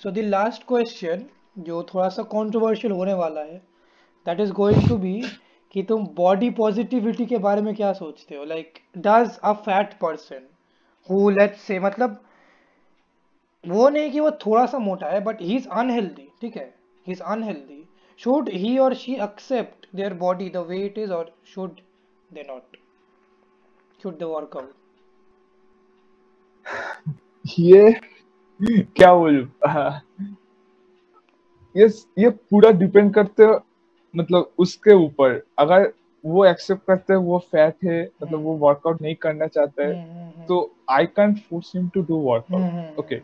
So the last question जो थोड़ा सा कंट्रोवर्शियल होने वाला है that is going to be कि तुम बॉडी पॉजिटिविटी के बारे में क्या सोचते हो? Like does a fat person who let's say मतलब वो नहीं कि वो थोड़ा सा मोटा है बट ही इज़ अनहेल्दी ठीक है? He is unhealthy should he और she accept their body the way it is और should they not should they work out ये क्या बोलूँ ये ये पूरा डिपेंड करते मतलब उसके ऊपर अगर वो एक्सेप्ट करते हैं वो फैट है मतलब वो वर्कआउट नहीं करना चाहता है तो I can force him to do workout okay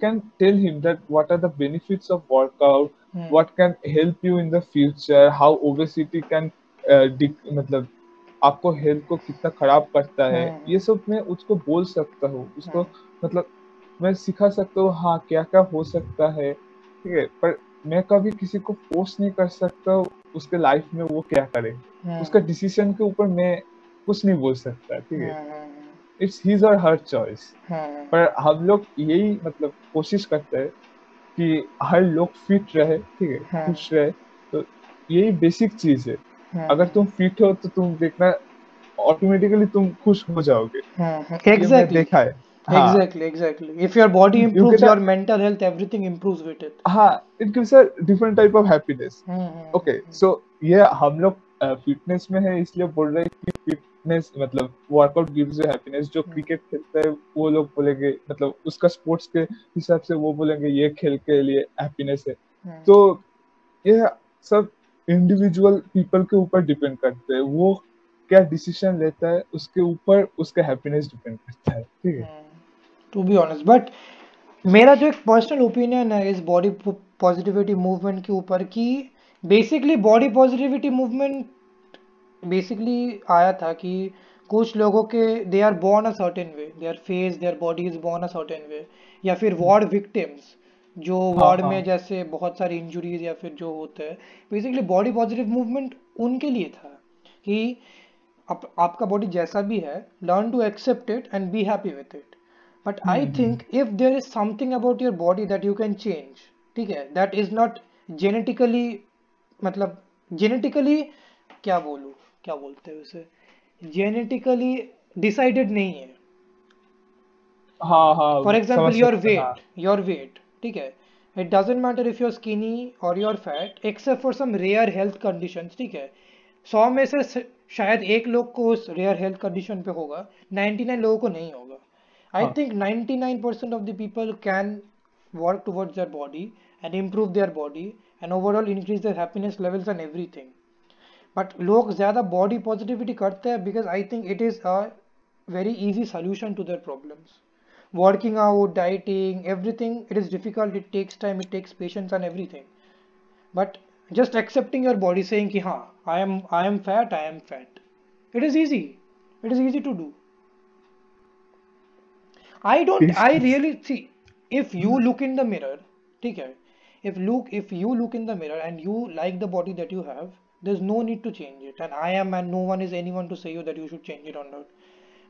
can tell him that what are the benefits of workout hmm. what can help you in the future how obesity can uh, मतलब आपको health को कितना खराब करता है hmm. ये सब मैं उसको बोल सकता हूँ उसको hmm. मतलब मैं सिखा सकता हूँ हाँ क्या क्या हो सकता है ठीक है पर मैं कभी किसी को फोर्स नहीं कर सकता उसके लाइफ में वो क्या करे। hmm. उसका डिसीज़न के ऊपर मैं कुछ नहीं बोल सकता ठीक है। इट्स हिज और हर चॉइस पर हम लोग यही मतलब कोशिश करते हैं कि हर लोग फिट रहे ठीक है हाँ. खुश रहे तो यही बेसिक चीज़ है। हाँ. अगर तुम फिट हो तो तुम देखना ऑटोमेटिकली तुम खुश हो जाओगे। हाँ, देखा है। Exactly exactly. If your body improves you your mental health everything improves with it. हाँ it gives a different type of happiness. okay so ये हम लोग फिटनेस में है इसलिए बोल रहे हैं कि फिटनेस मतलब वर्कआउट गिव्स यू हैप्पीनेस जो क्रिकेट hmm. खेलता है वो लोग बोलेंगे मतलब उसका स्पोर्ट्स के हिसाब से वो बोलेंगे ये खेल के लिए हैप्पीनेस है। hmm. तो ये सब इंडिविजुअल पीपल के ऊपर डिपेंड करते हैं। वो क्या डिसीज़न लेता है उसके ऊपर उसका हैप्पीनेस डिपेंड करता है। ठीक है? टू बी ऑनेस्ट बट मेरा जो एक पर्सनल ओपिनियन है इस बॉडी पॉजिटिविटी मूवमेंट के ऊपर कि basically body positivity movement basically आया था कि कुछ लोगों के they are born a certain way they are face their body is born a certain way या फिर वार्ड विक्टिम्स जो वार्ड हाँ, में हाँ. जैसे बहुत सारी इंजुरीज या फिर जो होते हैं बेसिकली बॉडी पॉजिटिव मूवमेंट उनके लिए था कि आप, आपका बॉडी जैसा भी है learn to accept it and be happy with it but I think if there is something about your body that you can change ठीक है दैट इज़ नॉट जेनेटिकली मतलब जेनेटिकली क्या बोलूँ क्या बोलते हैं उसे? जेनेटिकली डिसाइडेड नहीं है। हाँ हाँ for example your weight your weight ठीक है। It doesn't matter if you're skinny और you're fat except for some rare health condition ठीक है। सौ में से शायद एक लोग को उस रेयर हेल्थ कंडीशन पे होगा 99 लोगों को नहीं होगा। I think 99 percent of the people can work towards their body and improve their body and overall increase their happiness levels and everything but लोग ज़्यादा बॉडी पॉजिटिविटी करते हैं because I think it is a very easy solution to their problems working out dieting everything it is difficult it takes time it takes patience and everything but just accepting your body saying ki ha i am i am fat i am fat it is easy it is easy to do i don't i really see if you look in the mirror okay if look if you look in the mirror and you like the body that you have there's no need to change it and i am and no one is anyone to say you that you should change it or not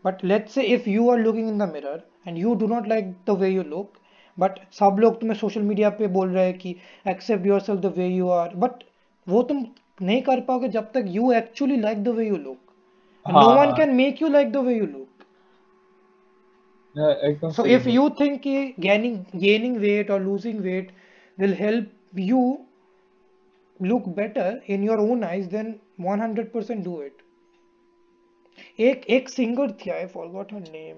but let's say if you are looking in the mirror and you do not like the way you look but सब लोग तुम्हें social media पे बोल रहे हैं कि accept yourself the way you are but वो तुम नहीं कर पाओगे जब तक you actually like the way you look no one can make you like the way you look so if you think gaining gaining weight or losing weight will help you look better in your own eyes then 100% do it. एक एक singer थी I forgot her name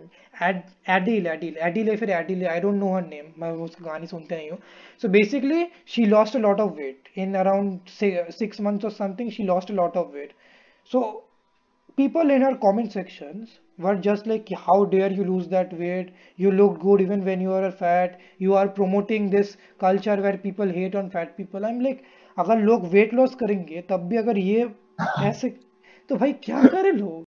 एडिल Adele Adele फिर Adele I don't know her name मैं उसके गाने सुनते नहीं हूँ। So basically she lost a lot of weight in around six months और something she lost a lot of weight so people in her comment sections were just like how dare you lose that weight you look good even when you are fat you are promoting this culture where people hate on fat people i'm like अगर लोग weight loss करेंगे तब भी अगर ये ऐसे तो भाई क्या करें लोग